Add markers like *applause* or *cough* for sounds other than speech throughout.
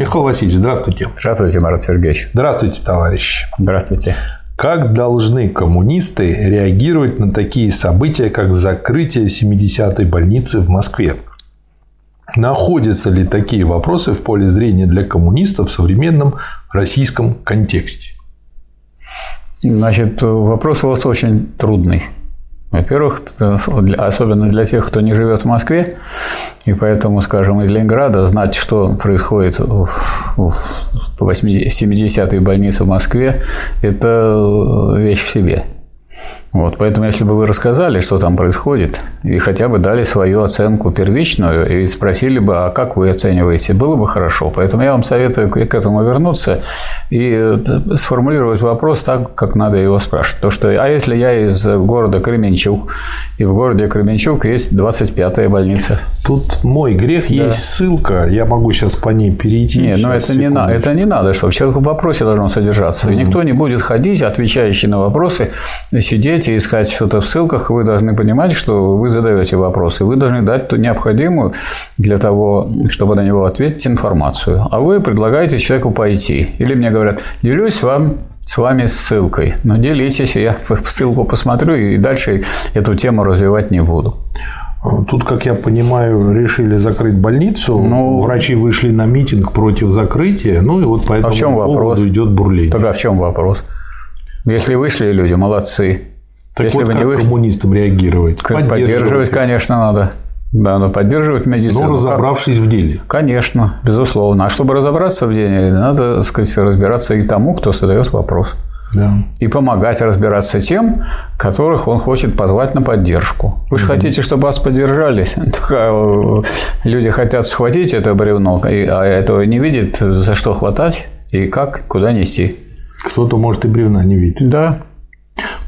Михаил Васильевич, здравствуйте. Здравствуйте, Марат Сергеевич. Здравствуйте, товарищ. Здравствуйте. Как должны коммунисты реагировать на такие события, как закрытие 70-й больницы в Москве? Находятся ли такие вопросы в поле зрения для коммунистов в современном российском контексте? Значит, вопрос у вас очень трудный. Во-первых, особенно для тех, кто не живет в Москве, и поэтому, скажем, из Ленинграда знать, что происходит в 70-й больнице в Москве, это вещь в себе. Вот, поэтому, если бы вы рассказали, что там происходит, и хотя бы дали свою оценку первичную, и спросили бы, а как вы оцениваете, было бы хорошо. Поэтому я вам советую к этому вернуться и э, сформулировать вопрос так, как надо его спрашивать. То, что, а если я из города Кременчуг, и в городе Кременчуг есть 25-я больница? Тут мой грех, да. есть ссылка, я могу сейчас по ней перейти. Нет, но это не, на, это не надо, чтобы человек в вопросе должно содержаться. Mm-hmm. И никто не будет ходить, отвечающий на вопросы, сидеть и искать что-то в ссылках, вы должны понимать, что вы задаете вопросы, вы должны дать ту необходимую для того, чтобы на него ответить информацию. А вы предлагаете человеку пойти. Или мне говорят, делюсь вам с вами ссылкой. Но делитесь, я ссылку посмотрю и дальше эту тему развивать не буду. Тут, как я понимаю, решили закрыть больницу. Ну, Врачи вышли на митинг против закрытия. Ну и вот по этому а в чем вопрос? идет бурление. Тогда в чем вопрос? Если вышли люди, молодцы. Так Если вот вы как не вы... коммунистам реагировать? Поддерживать, поддерживать, конечно, надо. Да, но поддерживать медицину. Но разобравшись как? в деле. Конечно, безусловно. А чтобы разобраться в деле, надо, так сказать, разбираться и тому, кто задает вопрос. Да. И помогать разбираться тем, которых он хочет позвать на поддержку. Вы же хотите, чтобы вас поддержали. *laughs* Э, люди хотят схватить это бревно, а этого не видят, за что хватать и как, куда нести. Кто-то, может, и бревна не видит. Да,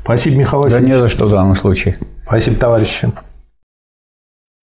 Спасибо, Михаил Васильевич. Да не за что в данном случае. Спасибо, товарищи.